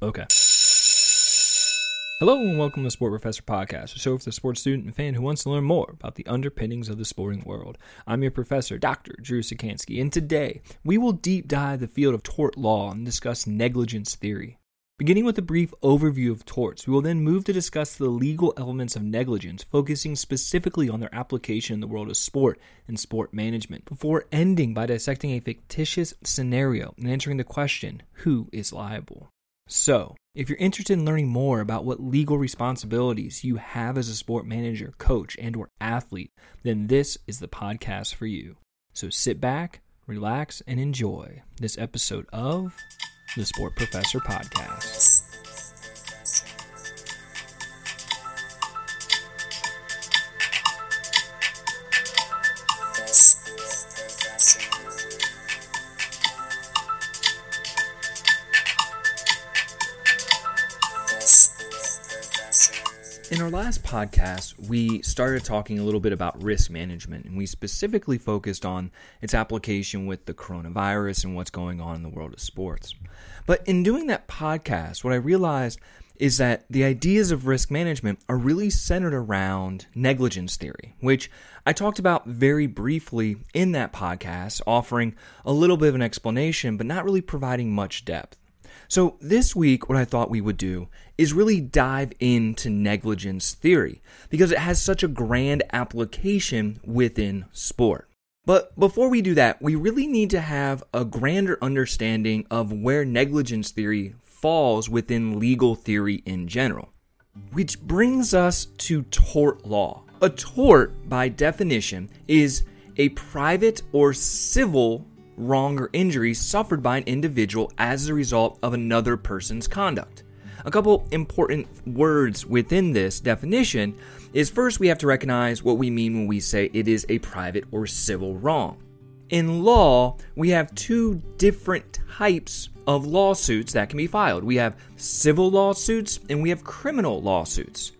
Okay. Hello and welcome to the Sport Professor Podcast, a show for the sports student and fan who wants to learn more about the underpinnings of the sporting world. I'm your professor, Dr. Drew Sikansky, and today we will deep dive the field of tort law and discuss negligence theory. Beginning with a brief overview of torts, we will then move to discuss the legal elements of negligence, focusing specifically on their application in the world of sport and sport management, before ending by dissecting a fictitious scenario and answering the question who is liable? So, if you're interested in learning more about what legal responsibilities you have as a sport manager, coach, and or athlete, then this is the podcast for you. So sit back, relax, and enjoy this episode of the Sport Professor Podcast. In our last podcast, we started talking a little bit about risk management, and we specifically focused on its application with the coronavirus and what's going on in the world of sports. But in doing that podcast, what I realized is that the ideas of risk management are really centered around negligence theory, which I talked about very briefly in that podcast, offering a little bit of an explanation, but not really providing much depth. So, this week, what I thought we would do is really dive into negligence theory because it has such a grand application within sport. But before we do that, we really need to have a grander understanding of where negligence theory falls within legal theory in general. Which brings us to tort law. A tort, by definition, is a private or civil wrong or injury suffered by an individual as a result of another person's conduct. A couple important words within this definition is first we have to recognize what we mean when we say it is a private or civil wrong. In law, we have two different types of lawsuits that can be filed. We have civil lawsuits and we have criminal lawsuits.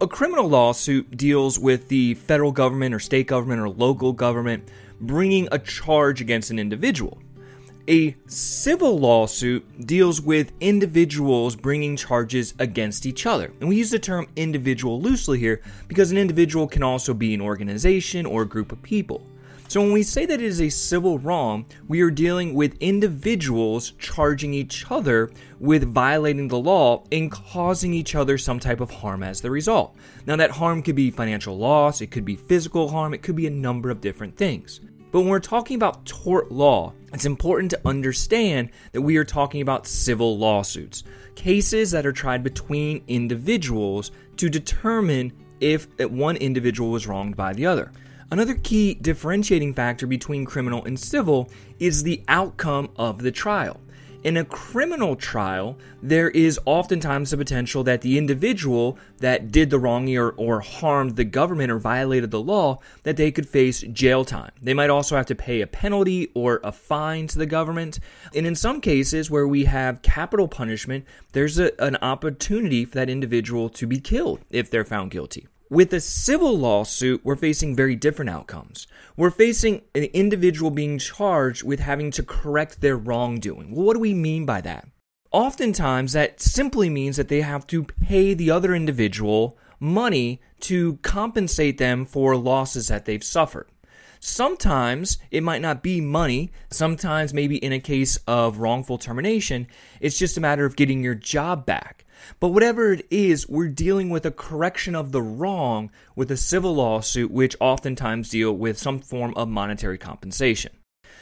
A criminal lawsuit deals with the federal government or state government or local government bringing a charge against an individual. A civil lawsuit deals with individuals bringing charges against each other. And we use the term individual loosely here because an individual can also be an organization or a group of people. So when we say that it is a civil wrong, we are dealing with individuals charging each other with violating the law and causing each other some type of harm as the result. Now, that harm could be financial loss, it could be physical harm, it could be a number of different things. But when we're talking about tort law, it's important to understand that we are talking about civil lawsuits, cases that are tried between individuals to determine if one individual was wronged by the other. Another key differentiating factor between criminal and civil is the outcome of the trial. In a criminal trial, there is oftentimes the potential that the individual that did the wrong or, or harmed the government or violated the law, that they could face jail time. They might also have to pay a penalty or a fine to the government. And in some cases where we have capital punishment, there's a, an opportunity for that individual to be killed if they're found guilty. With a civil lawsuit, we're facing very different outcomes. We're facing an individual being charged with having to correct their wrongdoing. Well, what do we mean by that? Oftentimes, that simply means that they have to pay the other individual money to compensate them for losses that they've suffered. Sometimes it might not be money. Sometimes, maybe in a case of wrongful termination, it's just a matter of getting your job back. But whatever it is, we're dealing with a correction of the wrong with a civil lawsuit, which oftentimes deal with some form of monetary compensation.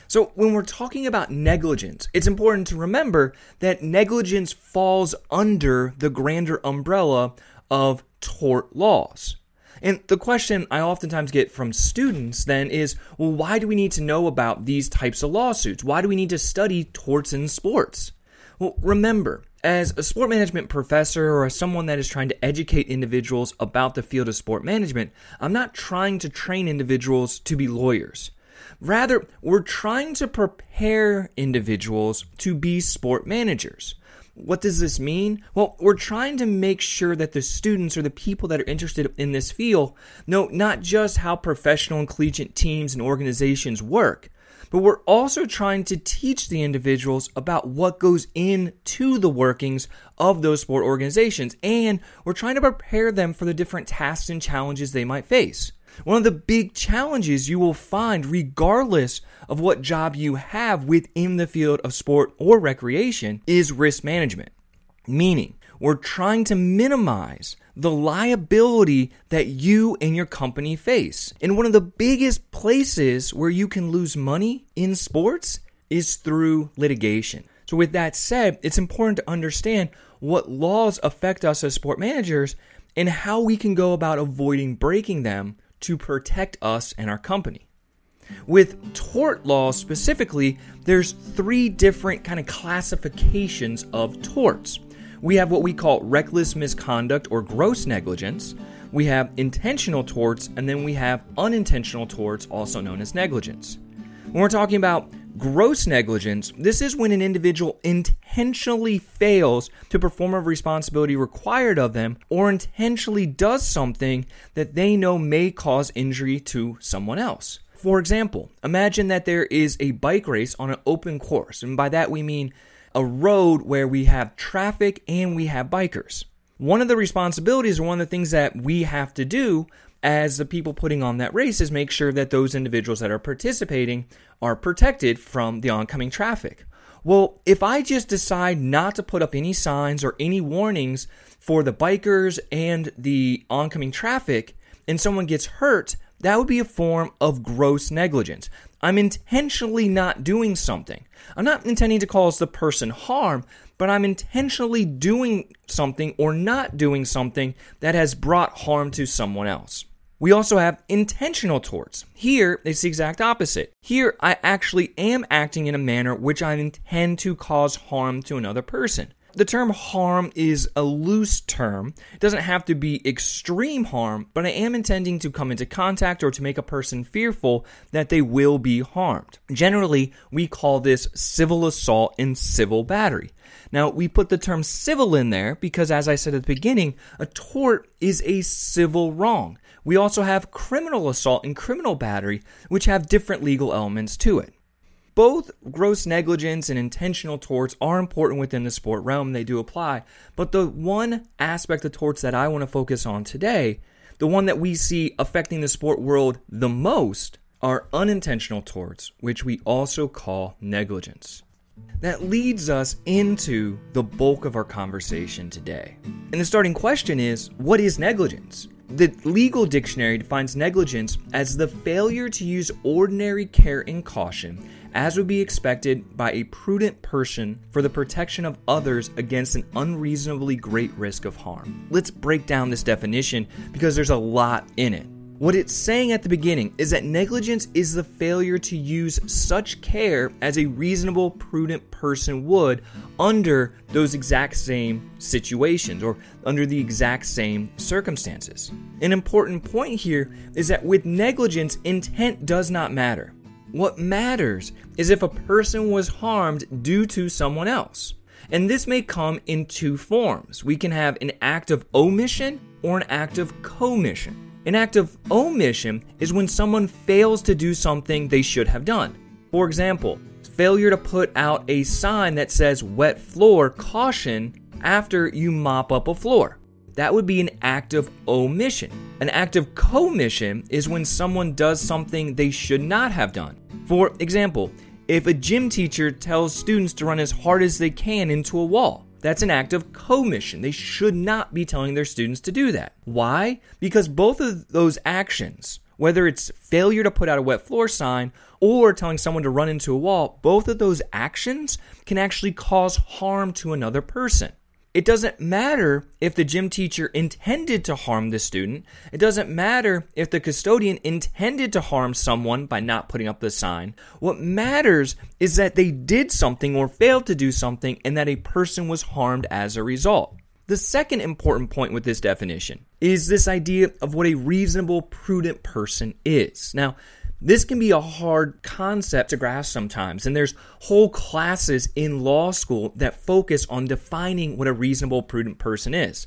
So, when we're talking about negligence, it's important to remember that negligence falls under the grander umbrella of tort laws. And the question I oftentimes get from students then is well, why do we need to know about these types of lawsuits? Why do we need to study torts in sports? Well, remember, as a sport management professor or as someone that is trying to educate individuals about the field of sport management, I'm not trying to train individuals to be lawyers. Rather, we're trying to prepare individuals to be sport managers. What does this mean? Well, we're trying to make sure that the students or the people that are interested in this field know not just how professional and collegiate teams and organizations work, but we're also trying to teach the individuals about what goes into the workings of those sport organizations. And we're trying to prepare them for the different tasks and challenges they might face. One of the big challenges you will find, regardless of what job you have within the field of sport or recreation, is risk management. Meaning, we're trying to minimize the liability that you and your company face. And one of the biggest places where you can lose money in sports is through litigation. So, with that said, it's important to understand what laws affect us as sport managers and how we can go about avoiding breaking them to protect us and our company. With tort laws specifically, there's three different kind of classifications of torts. We have what we call reckless misconduct or gross negligence. We have intentional torts, and then we have unintentional torts, also known as negligence. When we're talking about gross negligence, this is when an individual intentionally fails to perform a responsibility required of them or intentionally does something that they know may cause injury to someone else. For example, imagine that there is a bike race on an open course, and by that we mean a road where we have traffic and we have bikers. One of the responsibilities, or one of the things that we have to do as the people putting on that race, is make sure that those individuals that are participating are protected from the oncoming traffic. Well, if I just decide not to put up any signs or any warnings for the bikers and the oncoming traffic, and someone gets hurt, that would be a form of gross negligence. I'm intentionally not doing something. I'm not intending to cause the person harm, but I'm intentionally doing something or not doing something that has brought harm to someone else. We also have intentional torts. Here, it's the exact opposite. Here, I actually am acting in a manner which I intend to cause harm to another person the term harm is a loose term. It doesn't have to be extreme harm, but I am intending to come into contact or to make a person fearful that they will be harmed. Generally, we call this civil assault and civil battery. Now, we put the term civil in there because, as I said at the beginning, a tort is a civil wrong. We also have criminal assault and criminal battery, which have different legal elements to it. Both gross negligence and intentional torts are important within the sport realm, they do apply. But the one aspect of torts that I want to focus on today, the one that we see affecting the sport world the most, are unintentional torts, which we also call negligence. That leads us into the bulk of our conversation today. And the starting question is what is negligence? The legal dictionary defines negligence as the failure to use ordinary care and caution as would be expected by a prudent person for the protection of others against an unreasonably great risk of harm. Let's break down this definition because there's a lot in it. What it's saying at the beginning is that negligence is the failure to use such care as a reasonable, prudent person would under those exact same situations or under the exact same circumstances. An important point here is that with negligence, intent does not matter. What matters is if a person was harmed due to someone else. And this may come in two forms. We can have an act of omission or an act of commission. An act of omission is when someone fails to do something they should have done. For example, failure to put out a sign that says wet floor caution after you mop up a floor. That would be an act of omission. An act of commission is when someone does something they should not have done. For example, if a gym teacher tells students to run as hard as they can into a wall, that's an act of commission. They should not be telling their students to do that. Why? Because both of those actions, whether it's failure to put out a wet floor sign or telling someone to run into a wall, both of those actions can actually cause harm to another person. It doesn't matter if the gym teacher intended to harm the student. It doesn't matter if the custodian intended to harm someone by not putting up the sign. What matters is that they did something or failed to do something and that a person was harmed as a result. The second important point with this definition is this idea of what a reasonable, prudent person is. Now, this can be a hard concept to grasp sometimes, and there's whole classes in law school that focus on defining what a reasonable, prudent person is.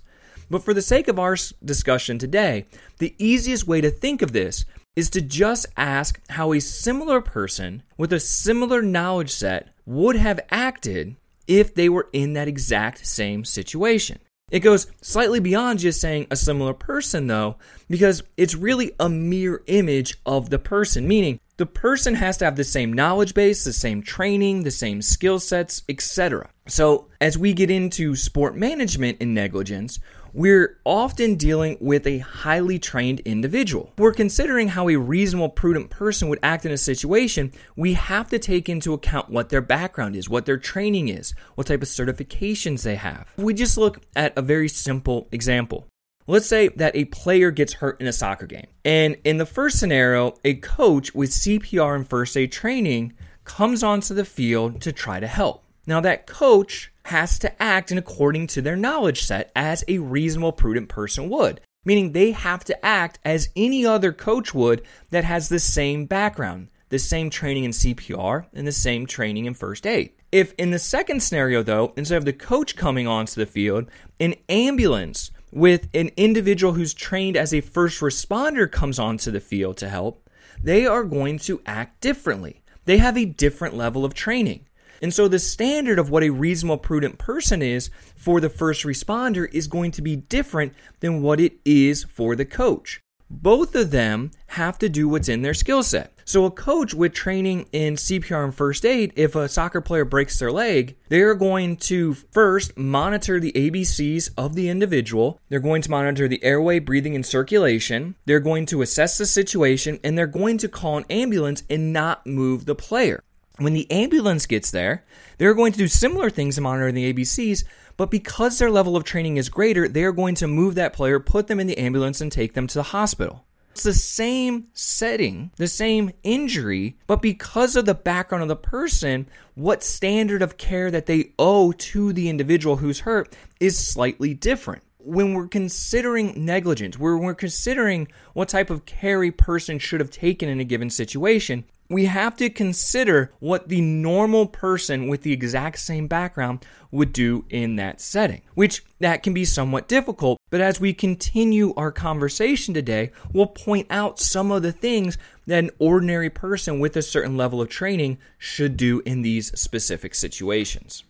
But for the sake of our discussion today, the easiest way to think of this is to just ask how a similar person with a similar knowledge set would have acted if they were in that exact same situation. It goes slightly beyond just saying a similar person, though, because it's really a mere image of the person, meaning the person has to have the same knowledge base, the same training, the same skill sets, etc. So, as we get into sport management and negligence, we're often dealing with a highly trained individual. We're considering how a reasonable, prudent person would act in a situation. We have to take into account what their background is, what their training is, what type of certifications they have. We just look at a very simple example. Let's say that a player gets hurt in a soccer game. And in the first scenario, a coach with CPR and first aid training comes onto the field to try to help. Now, that coach has to act in according to their knowledge set as a reasonable, prudent person would. Meaning they have to act as any other coach would that has the same background, the same training in CPR, and the same training in first aid. If in the second scenario, though, instead of the coach coming onto the field, an ambulance with an individual who's trained as a first responder comes onto the field to help, they are going to act differently. They have a different level of training. And so the standard of what a reasonable, prudent person is for the first responder is going to be different than what it is for the coach. Both of them have to do what's in their skill set. So, a coach with training in CPR and first aid, if a soccer player breaks their leg, they're going to first monitor the ABCs of the individual. They're going to monitor the airway, breathing, and circulation. They're going to assess the situation and they're going to call an ambulance and not move the player. When the ambulance gets there, they're going to do similar things to monitor the ABCs, but because their level of training is greater, they're going to move that player, put them in the ambulance, and take them to the hospital. It's the same setting, the same injury, but because of the background of the person, what standard of care that they owe to the individual who's hurt is slightly different when we're considering negligence, when we're considering what type of care a person should have taken in a given situation, we have to consider what the normal person with the exact same background would do in that setting, which that can be somewhat difficult. But as we continue our conversation today, we'll point out some of the things that an ordinary person with a certain level of training should do in these specific situations.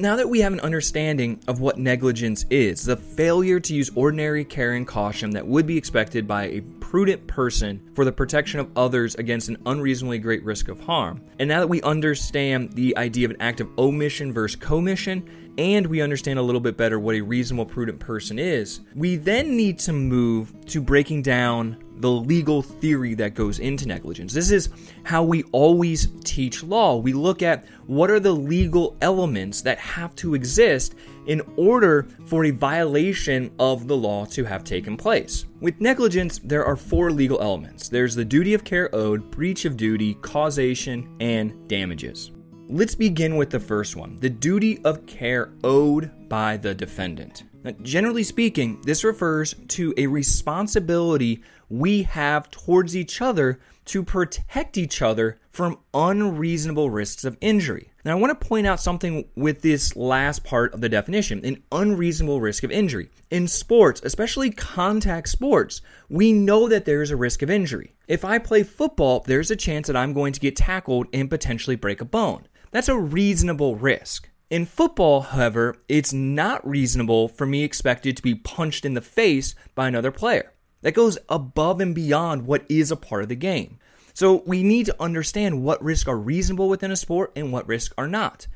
Now that we have an understanding of what negligence is, the failure to use ordinary care and caution that would be expected by a prudent person for the protection of others against an unreasonably great risk of harm, and now that we understand the idea of an act of omission versus commission, and we understand a little bit better what a reasonable, prudent person is, we then need to move to breaking down the legal theory that goes into negligence. This is how we always teach law. We look at what are the legal elements that have to exist in order for a violation of the law to have taken place. With negligence, there are four legal elements there's the duty of care owed, breach of duty, causation, and damages. Let's begin with the first one the duty of care owed by the defendant. Now, generally speaking, this refers to a responsibility we have towards each other to protect each other from unreasonable risks of injury. Now, I want to point out something with this last part of the definition an unreasonable risk of injury. In sports, especially contact sports, we know that there is a risk of injury. If I play football, there's a chance that I'm going to get tackled and potentially break a bone. That's a reasonable risk. In football, however, it's not reasonable for me expected to be punched in the face by another player. That goes above and beyond what is a part of the game. So we need to understand what risks are reasonable within a sport and what risks are not.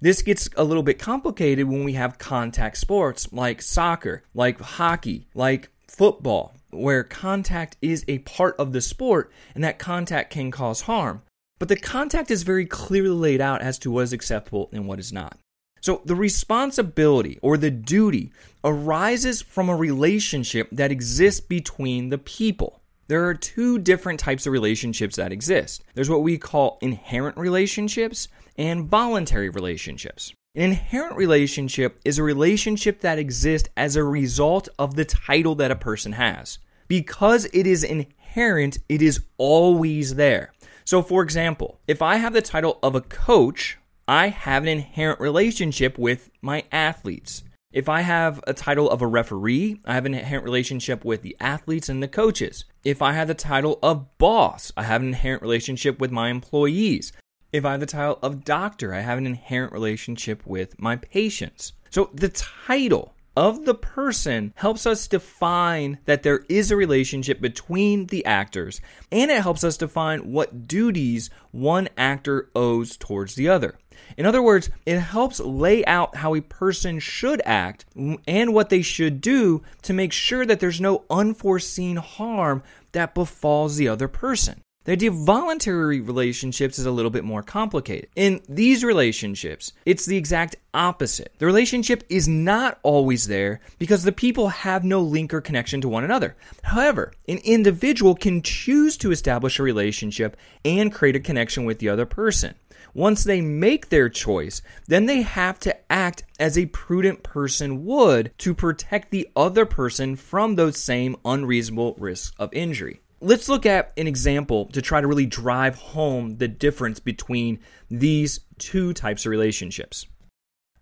This gets a little bit complicated when we have contact sports like soccer, like hockey, like football, where contact is a part of the sport and that contact can cause harm. But the contact is very clearly laid out as to what is acceptable and what is not. So the responsibility or the duty arises from a relationship that exists between the people. There are two different types of relationships that exist. There's what we call inherent relationships and voluntary relationships. An inherent relationship is a relationship that exists as a result of the title that a person has. Because it is inherent, it is always there. So, for example, if I have the title of a coach I have an inherent relationship with my athletes. If I have a title of a referee, I have an inherent relationship with the athletes and the coaches. If I have the title of boss, I have an inherent relationship with my employees. If I have the title of doctor, I have an inherent relationship with my patients. So the title of the person helps us define that there is a relationship between the actors, and it helps us define what duties one actor owes towards the other. In other words, it helps lay out how a person should act and what they should do to make sure that there's no unforeseen harm that befalls the other person. The idea of voluntary relationships is a little bit more complicated. In these relationships, it's the exact opposite. The relationship is not always there because the people have no link or connection to one another. However, an individual can choose to establish a relationship and create a connection with the other person. Once they make their choice, then they have to act as a prudent person would to protect the other person from those same unreasonable risks of injury. Let's look at an example to try to really drive home the difference between these two types of relationships.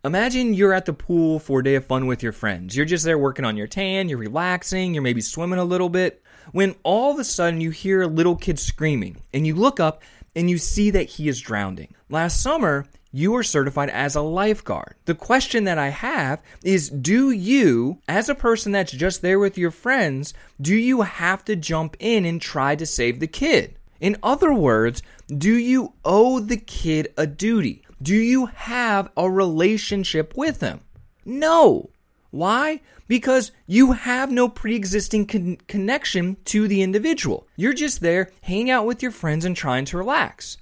Imagine you're at the pool for a day of fun with your friends. You're just there working on your tan, you're relaxing, you're maybe swimming a little bit, when all of a sudden you hear a little kid screaming, and you look up and you see that he is drowning. Last summer, you were certified as a lifeguard. The question that I have is do you, as a person that's just there with your friends, do you have to jump in and try to save the kid? In other words, do you owe the kid a duty? Do you have a relationship with him? No. Why? Because you have no pre existing con- connection to the individual. You're just there hanging out with your friends and trying to relax.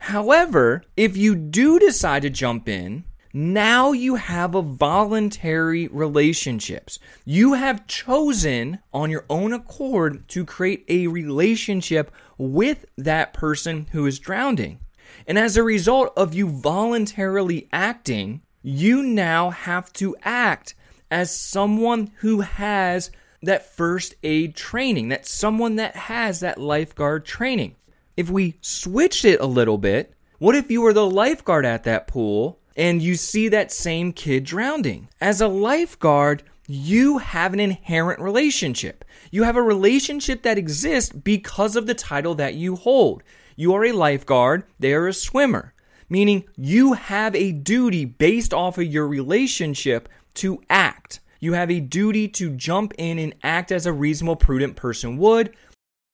However, if you do decide to jump in, now you have a voluntary relationships. You have chosen on your own accord to create a relationship with that person who is drowning. And as a result of you voluntarily acting, you now have to act as someone who has that first aid training, that someone that has that lifeguard training. If we switched it a little bit, what if you were the lifeguard at that pool and you see that same kid drowning? As a lifeguard, you have an inherent relationship. You have a relationship that exists because of the title that you hold. You are a lifeguard, they are a swimmer, meaning you have a duty based off of your relationship to act. You have a duty to jump in and act as a reasonable, prudent person would.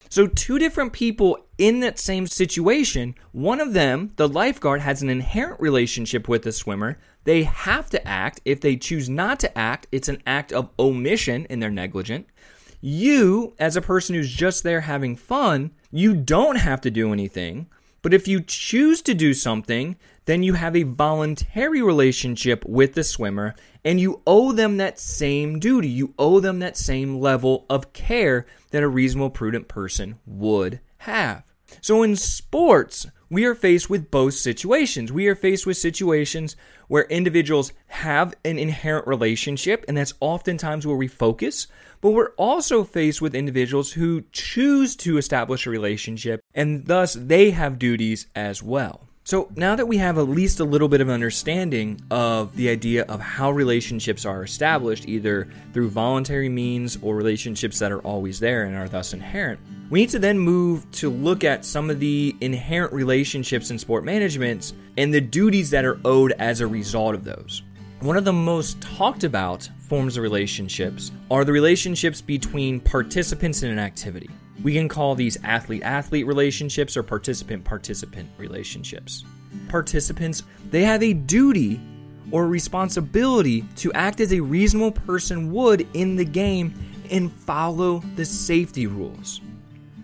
So, two different people in that same situation, one of them, the lifeguard, has an inherent relationship with the swimmer. They have to act. If they choose not to act, it's an act of omission and they're negligent. You, as a person who's just there having fun, you don't have to do anything. But if you choose to do something, then you have a voluntary relationship with the swimmer and you owe them that same duty. You owe them that same level of care that a reasonable, prudent person would have. So in sports, we are faced with both situations. We are faced with situations where individuals have an inherent relationship, and that's oftentimes where we focus. But we're also faced with individuals who choose to establish a relationship, and thus they have duties as well. So now that we have at least a little bit of understanding of the idea of how relationships are established, either through voluntary means or relationships that are always there and are thus inherent, we need to then move to look at some of the inherent relationships in sport management and the duties that are owed as a result of those. One of the most talked about forms of relationships are the relationships between participants in an activity. We can call these athlete athlete relationships or participant participant relationships. Participants, they have a duty or responsibility to act as a reasonable person would in the game and follow the safety rules.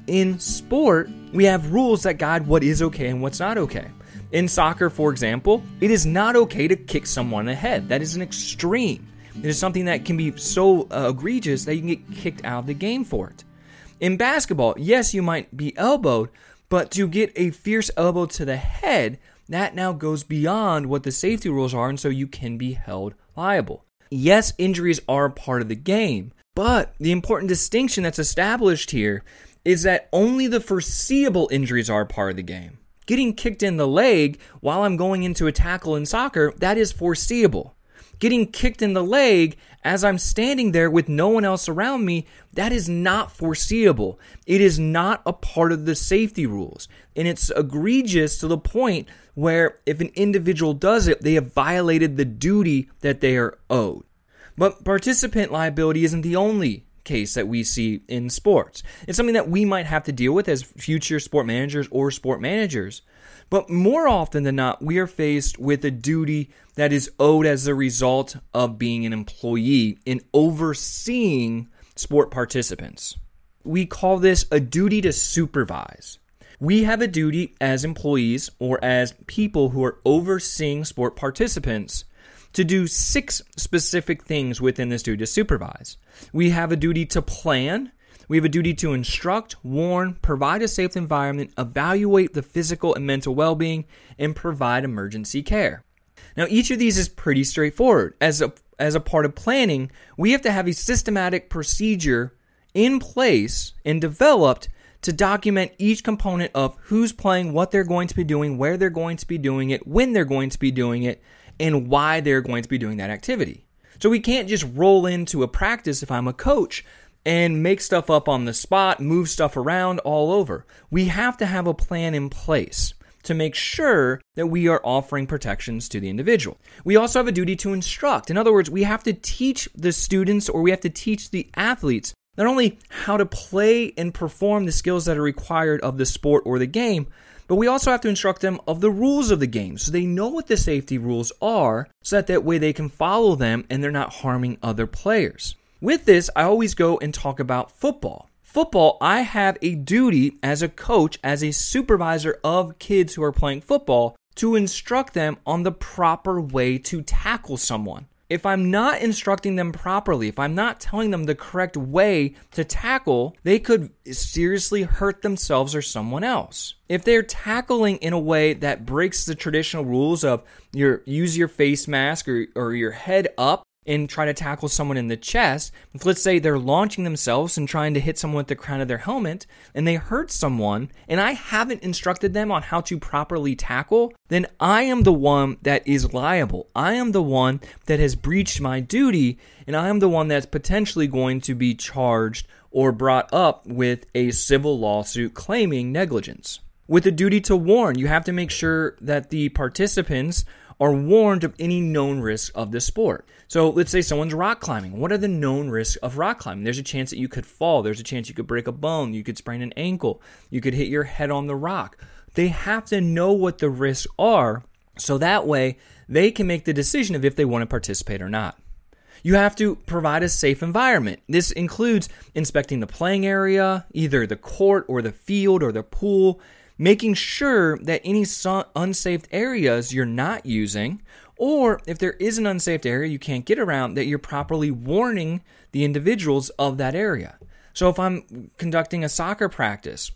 In sport, we have rules that guide what is okay and what's not okay. In soccer, for example, it is not okay to kick someone in the head. That is an extreme. It is something that can be so uh, egregious that you can get kicked out of the game for it. In basketball, yes, you might be elbowed, but to get a fierce elbow to the head, that now goes beyond what the safety rules are, and so you can be held liable. Yes, injuries are part of the game, but the important distinction that's established here is that only the foreseeable injuries are part of the game. Getting kicked in the leg while I'm going into a tackle in soccer, that is foreseeable. getting kicked in the leg as I'm standing there with no one else around me, that is not foreseeable. It is not a part of the safety rules. And it's egregious to the point where if an individual does it, they have violated the duty that they are owed. But participant liability isn't the only case that we see in sports. It's something that we might have to deal with as future sport managers or sport managers. But more often than not, we are faced with a duty that is owed as a result of being an employee in overseeing sport participants. We call this a duty to supervise. We have a duty as employees or as people who are overseeing sport participants to do six specific things within this duty to supervise. We have a duty to plan, we have a duty to instruct, warn, provide a safe environment, evaluate the physical and mental well being, and provide emergency care. Now, each of these is pretty straightforward. As a, as a part of planning, we have to have a systematic procedure in place and developed to document each component of who's playing, what they're going to be doing, where they're going to be doing it, when they're going to be doing it, and why they're going to be doing that activity. So we can't just roll into a practice if I'm a coach and make stuff up on the spot, move stuff around all over. We have to have a plan in place to make sure that we are offering protections to the individual. We also have a duty to instruct. In other words, we have to teach the students or we have to teach the athletes not only how to play and perform the skills that are required of the sport or the game, but we also have to instruct them of the rules of the game so they know what the safety rules are so that that way they can follow them and they're not harming other players. With this, I always go and talk about football. Football, I have a duty as a coach, as a supervisor of kids who are playing football, to instruct them on the proper way to tackle someone. If I'm not instructing them properly, if I'm not telling them the correct way to tackle, they could seriously hurt themselves or someone else. If they're tackling in a way that breaks the traditional rules of your use your face mask or, or your head up and try to tackle someone in the chest, if let's say they're launching themselves and trying to hit someone with the crown of their helmet and they hurt someone and I haven't instructed them on how to properly tackle, then I am the one that is liable. I am the one that has breached my duty and I am the one that's potentially going to be charged or brought up with a civil lawsuit claiming negligence. With a duty to warn, you have to make sure that the participants are warned of any known risks of the sport. So let's say someone's rock climbing. What are the known risks of rock climbing? There's a chance that you could fall. There's a chance you could break a bone. You could sprain an ankle. You could hit your head on the rock. They have to know what the risks are so that way they can make the decision of if they want to participate or not. You have to provide a safe environment. This includes inspecting the playing area, either the court or the field or the pool, making sure that any unsafe areas you're not using, or if there is an unsafe area you can't get around, that you're properly warning the individuals of that area. So if I'm conducting a soccer practice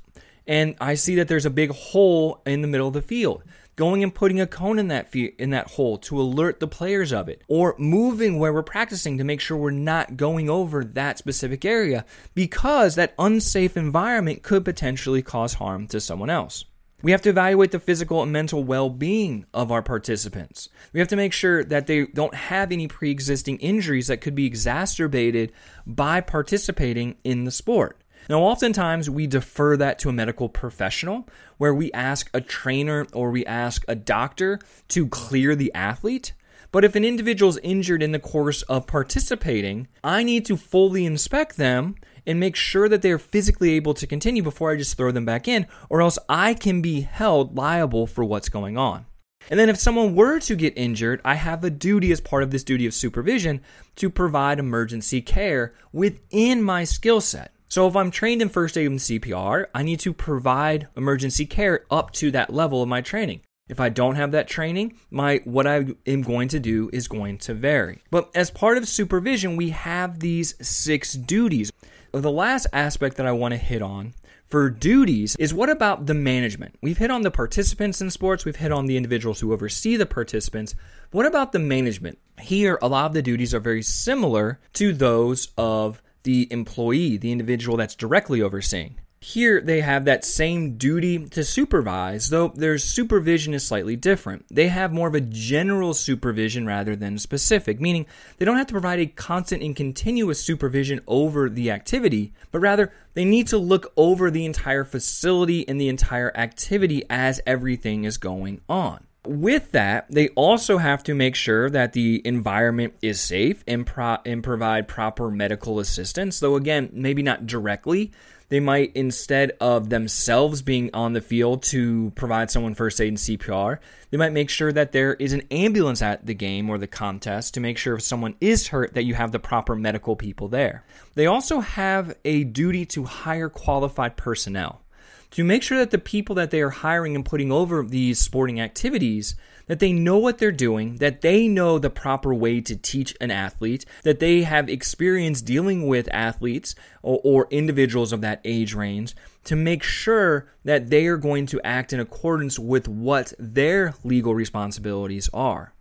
and I see that there's a big hole in the middle of the field, going and putting a cone in that in that hole to alert the players of it, or moving where we're practicing to make sure we're not going over that specific area because that unsafe environment could potentially cause harm to someone else. We have to evaluate the physical and mental well being of our participants. We have to make sure that they don't have any pre existing injuries that could be exacerbated by participating in the sport. Now, oftentimes we defer that to a medical professional where we ask a trainer or we ask a doctor to clear the athlete. But if an individual is injured in the course of participating, I need to fully inspect them and make sure that they are physically able to continue before I just throw them back in, or else I can be held liable for what's going on. And then if someone were to get injured, I have a duty as part of this duty of supervision to provide emergency care within my skill set. So if I'm trained in first aid and CPR, I need to provide emergency care up to that level of my training. If I don't have that training, my what I am going to do is going to vary. But as part of supervision, we have these six duties. The last aspect that I want to hit on for duties is what about the management? We've hit on the participants in sports, we've hit on the individuals who oversee the participants. What about the management? Here, a lot of the duties are very similar to those of the employee, the individual that's directly overseeing. Here, they have that same duty to supervise, though their supervision is slightly different. They have more of a general supervision rather than specific, meaning they don't have to provide a constant and continuous supervision over the activity, but rather they need to look over the entire facility and the entire activity as everything is going on. With that, they also have to make sure that the environment is safe and, pro- and provide proper medical assistance, though, again, maybe not directly they might, instead of themselves being on the field to provide someone first aid and CPR, they might make sure that there is an ambulance at the game or the contest to make sure if someone is hurt that you have the proper medical people there. They also have a duty to hire qualified personnel to make sure that the people that they are hiring and putting over these sporting activities that they know what they're doing, that they know the proper way to teach an athlete, that they have experience dealing with athletes or, or, individuals of that age range to make sure that they are going to act in accordance with what their legal responsibilities are.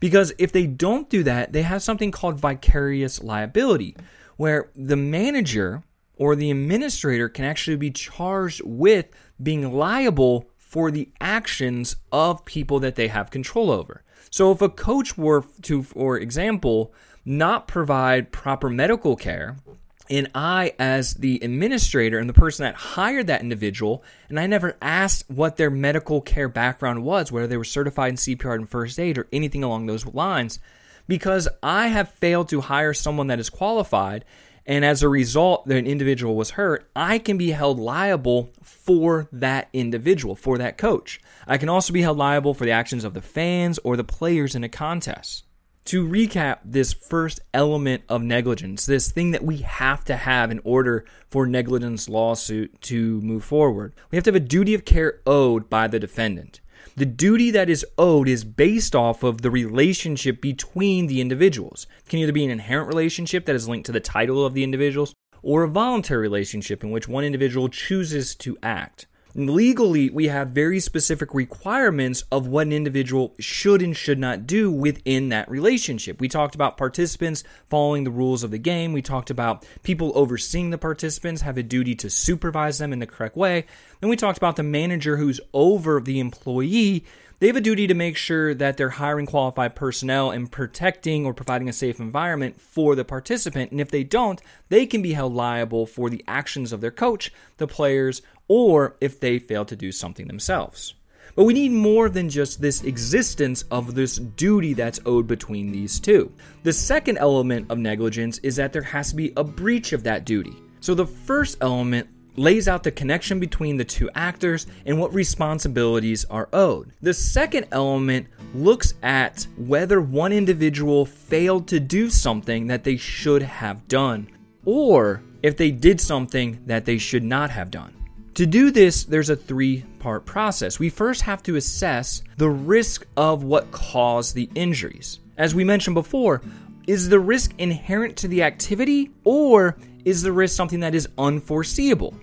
Because if they don't do that, they have something called vicarious liability, where the manager or the administrator can actually be charged with being liable for the actions of people that they have control over. So if a coach were to, for example, not provide proper medical care, and I, as the administrator and the person that hired that individual, and I never asked what their medical care background was, whether they were certified in CPR and first aid or anything along those lines, because I have failed to hire someone that is qualified and as a result an individual was hurt, I can be held liable for that individual, for that coach. I can also be held liable for the actions of the fans or the players in a contest. To recap this first element of negligence, this thing that we have to have in order for negligence lawsuit to move forward, we have to have a duty of care owed by the defendant. The duty that is owed is based off of the relationship between the individuals. It can either be an inherent relationship that is linked to the title of the individuals or a voluntary relationship in which one individual chooses to act. Legally, we have very specific requirements of what an individual should and should not do within that relationship. We talked about participants following the rules of the game. We talked about people overseeing the participants have a duty to supervise them in the correct way. Then we talked about the manager who's over the employee they have a duty to make sure that they're hiring qualified personnel and protecting or providing a safe environment for the participant. And if they don't, they can be held liable for the actions of their coach, the players, or if they fail to do something themselves. But we need more than just this existence of this duty that's owed between these two. The second element of negligence is that there has to be a breach of that duty. So the first element lays out the connection between the two actors and what responsibilities are owed. The second element looks at whether one individual failed to do something that they should have done, or if they did something that they should not have done. To do this, there's a three part process. We first have to assess the risk of what caused the injuries. As we mentioned before, is the risk inherent to the activity or is the risk something that is unforeseeable?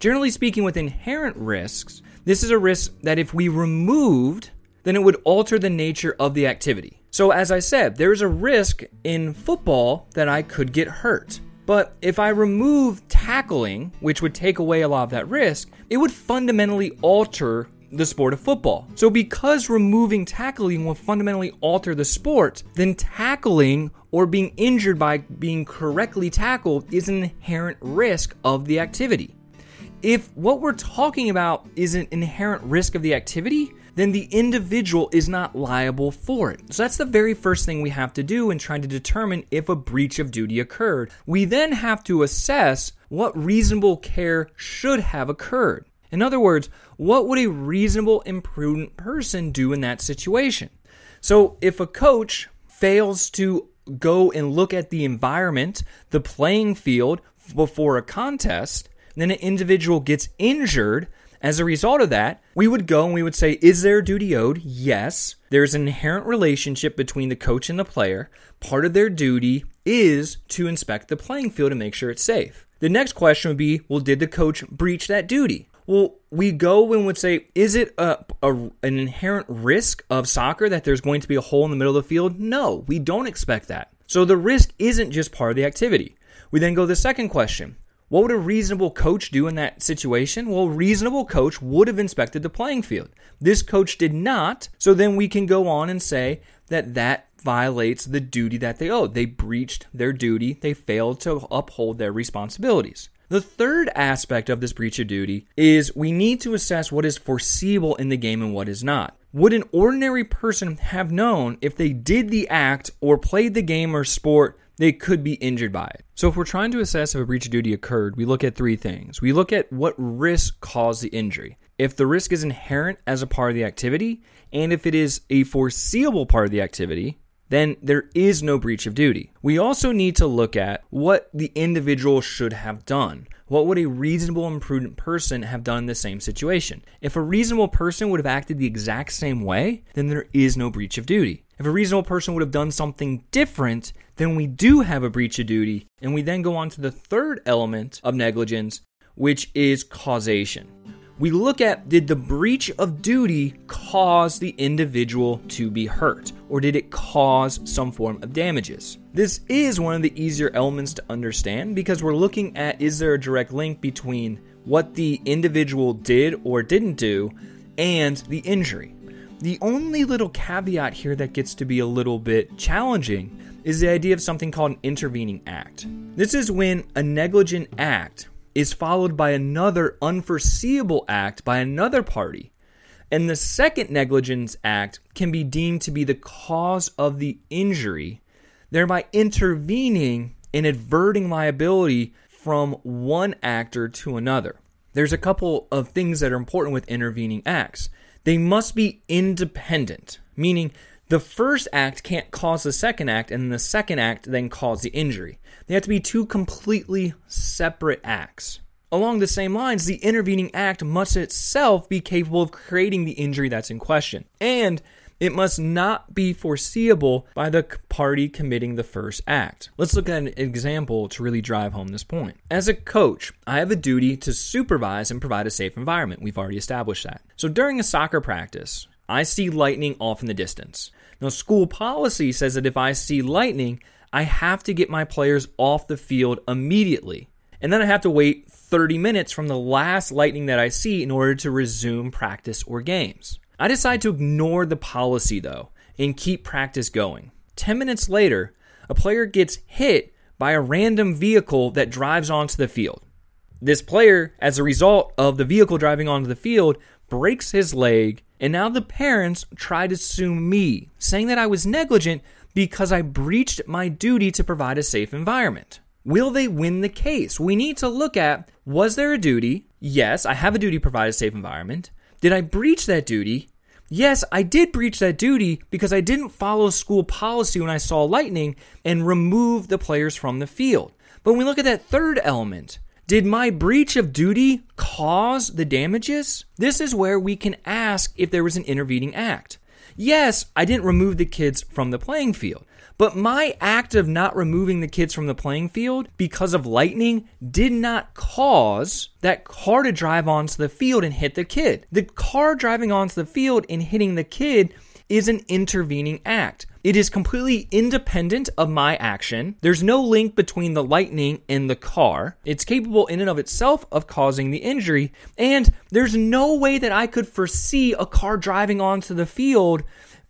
Generally speaking, with inherent risks, this is a risk that if we removed, then it would alter the nature of the activity. So, as I said, there's a risk in football that I could get hurt. But if I remove tackling, which would take away a lot of that risk, it would fundamentally alter the sport of football. So, because removing tackling will fundamentally alter the sport, then tackling or being injured by being correctly tackled is an inherent risk of the activity. If what we're talking about is an inherent risk of the activity, then the individual is not liable for it. So that's the very first thing we have to do in trying to determine if a breach of duty occurred. We then have to assess what reasonable care should have occurred. In other words, what would a reasonable and prudent person do in that situation? So if a coach fails to go and look at the environment, the playing field before a contest, then an individual gets injured as a result of that, we would go and we would say, Is there a duty owed? Yes. There's an inherent relationship between the coach and the player. Part of their duty is to inspect the playing field and make sure it's safe. The next question would be, Well, did the coach breach that duty? Well, we go and would say, Is it a, a, an inherent risk of soccer that there's going to be a hole in the middle of the field? No, we don't expect that. So the risk isn't just part of the activity. We then go to the second question What would a reasonable coach do in that situation? Well, a reasonable coach would have inspected the playing field. This coach did not, so then we can go on and say that that violates the duty that they owed. They breached their duty, they failed to uphold their responsibilities. The third aspect of this breach of duty is we need to assess what is foreseeable in the game and what is not. Would an ordinary person have known if they did the act or played the game or sport they could be injured by it. So, if we're trying to assess if a breach of duty occurred, we look at three things. We look at what risk caused the injury. If the risk is inherent as a part of the activity, and if it is a foreseeable part of the activity, then there is no breach of duty. We also need to look at what the individual should have done. What would a reasonable and prudent person have done in the same situation? If a reasonable person would have acted the exact same way, then there is no breach of duty. If a reasonable person would have done something different, then we do have a breach of duty. And we then go on to the third element of negligence, which is causation we look at did the breach of duty cause the individual to be hurt, or did it cause some form of damages? This is one of the easier elements to understand because we're looking at is there a direct link between what the individual did or didn't do and the injury. The only little caveat here that gets to be a little bit challenging is the idea of something called an intervening act. This is when a negligent act is followed by another unforeseeable act by another party. And the second negligence act can be deemed to be the cause of the injury, thereby intervening and averting liability from one actor to another. There's a couple of things that are important with intervening acts. They must be independent, meaning the first act can't cause the second act, and the second act then cause the injury. They have to be two completely separate acts. Along the same lines, the intervening act must itself be capable of creating the injury that's in question. And it must not be foreseeable by the party committing the first act. Let's look at an example to really drive home this point. As a coach, I have a duty to supervise and provide a safe environment. We've already established that. So during a soccer practice, I see lightning off in the distance. Now, school policy says that if I see lightning, I have to get my players off the field immediately. And then I have to wait 30 minutes from the last lightning that I see in order to resume practice or games. I decide to ignore the policy though and keep practice going. 10 minutes later, a player gets hit by a random vehicle that drives onto the field. This player, as a result of the vehicle driving onto the field, breaks his leg, and now the parents try to sue me, saying that I was negligent because I breached my duty to provide a safe environment. Will they win the case? We need to look at was there a duty? Yes, I have a duty to provide a safe environment. Did I breach that duty? Yes, I did breach that duty because I didn't follow school policy when I saw lightning and remove the players from the field. But when we look at that third element, did my breach of duty cause the damages? This is where we can ask if there was an intervening act. Yes, I didn't remove the kids from the playing field, but my act of not removing the kids from the playing field because of lightning did not cause that car to drive onto the field and hit the kid. The car driving onto the field and hitting the kid is an intervening act. It is completely independent of my action. There's no link between the lightning and the car. It's capable in and of itself of causing the injury. And there's no way that I could foresee a car driving onto the field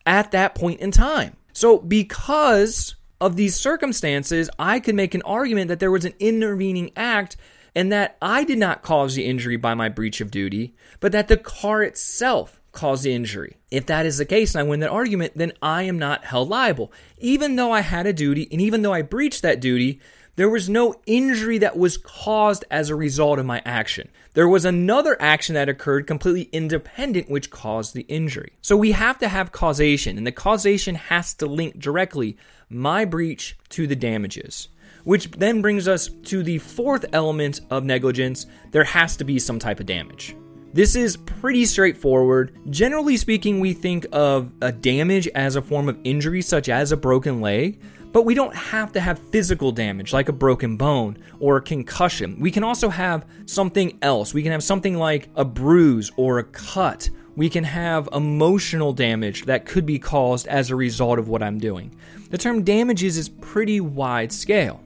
at that point in time. So, because of these circumstances, I could make an argument that there was an intervening act and that I did not cause the injury by my breach of duty, but that the car itself caused the injury. If that is the case and I win that argument, then I am not held liable. Even though I had a duty and even though I breached that duty, there was no injury that was caused as a result of my action. There was another action that occurred completely independent which caused the injury. So we have to have causation, and the causation has to link directly my breach to the damages. Which then brings us to the fourth element of negligence there has to be some type of damage. This is pretty straightforward. Generally speaking, we think of a damage as a form of injury, such as a broken leg, but we don't have to have physical damage like a broken bone or a concussion. We can also have something else. We can have something like a bruise or a cut. We can have emotional damage that could be caused as a result of what I'm doing. The term damages is pretty wide scale.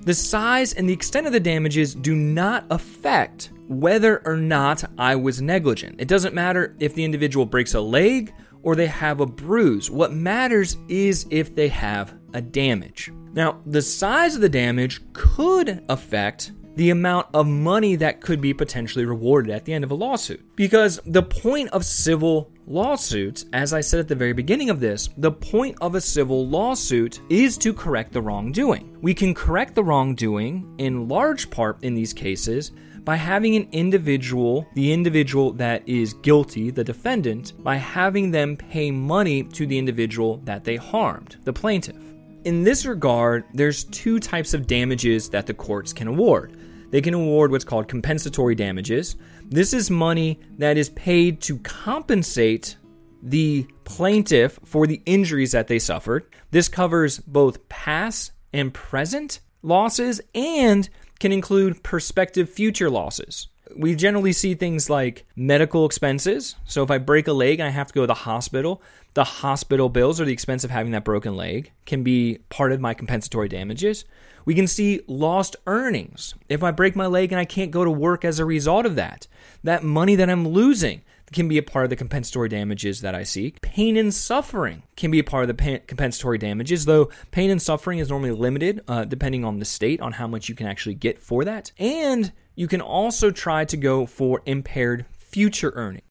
The size and the extent of the damages do not affect whether or not I was negligent. It doesn't matter if the individual breaks a leg or they have a bruise. What matters is if they have a damage. Now, the size of the damage could affect the amount of money that could be potentially rewarded at the end of a lawsuit. Because the point of civil lawsuits, as I said at the very beginning of this, the point of a civil lawsuit is to correct the wrongdoing. We can correct the wrongdoing in large part in these cases by having an individual, the individual that is guilty, the defendant, by having them pay money to the individual that they harmed, the plaintiff. In this regard, there's two types of damages that the courts can award. They can award what's called compensatory damages. This is money that is paid to compensate the plaintiff for the injuries that they suffered. This covers both past and present losses and can include prospective future losses. We generally see things like medical expenses. So if I break a leg and I have to go to the hospital, the hospital bills or the expense of having that broken leg can be part of my compensatory damages. We can see lost earnings. If I break my leg and I can't go to work as a result of that, that money that I'm losing can be a part of the compensatory damages that I seek. Pain and suffering can be a part of the pain, compensatory damages, though pain and suffering is normally limited uh, depending on the state on how much you can actually get for that. And you can also try to go for impaired future earning.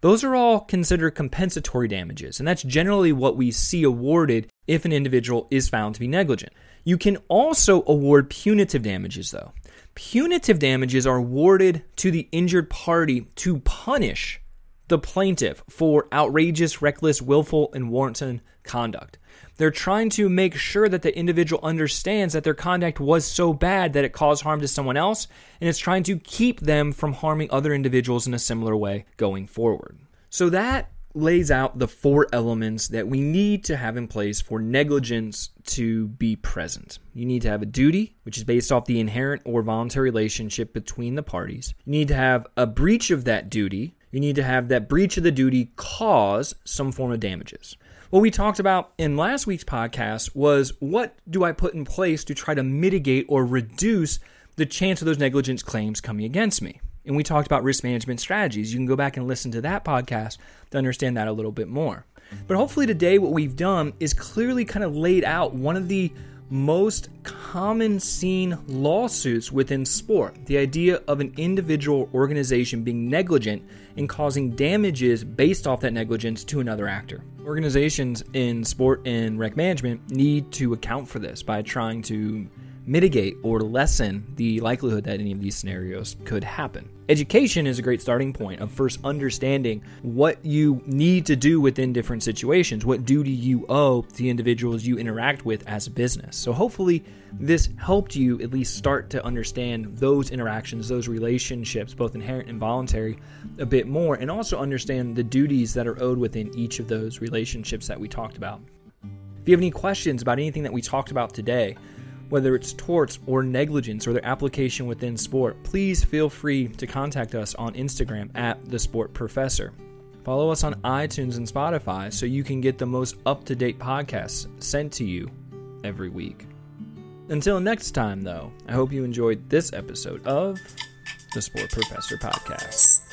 Those are all considered compensatory damages, and that's generally what we see awarded if an individual is found to be negligent. You can also award punitive damages, though. Punitive damages are awarded to the injured party to punish the plaintiff for outrageous, reckless, willful, and wanton conduct. They're trying to make sure that the individual understands that their conduct was so bad that it caused harm to someone else, and it's trying to keep them from harming other individuals in a similar way going forward. So that lays out the four elements that we need to have in place for negligence to be present. You need to have a duty, which is based off the inherent or voluntary relationship between the parties. You need to have a breach of that duty, you need to have that breach of the duty cause some form of damages. What we talked about in last week's podcast was what do I put in place to try to mitigate or reduce the chance of those negligence claims coming against me? And we talked about risk management strategies. You can go back and listen to that podcast to understand that a little bit more. But hopefully, today, what we've done is clearly kind of laid out one of the most common seen lawsuits within sport the idea of an individual organization being negligent and causing damages based off that negligence to another actor. Organizations in sport and rec management need to account for this by trying to mitigate or lessen the likelihood that any of these scenarios could happen. Education is a great starting point of first understanding what you need to do within different situations, what duty you owe to the individuals you interact with as a business. So, hopefully, this helped you at least start to understand those interactions, those relationships, both inherent and voluntary, a bit more, and also understand the duties that are owed within each of those relationships that we talked about. If you have any questions about anything that we talked about today, whether it's torts or negligence or their application within sport, please feel free to contact us on Instagram at the Sport Professor. Follow us on iTunes and Spotify so you can get the most up to date podcasts sent to you every week. Until next time, though, I hope you enjoyed this episode of the Sport Professor Podcast.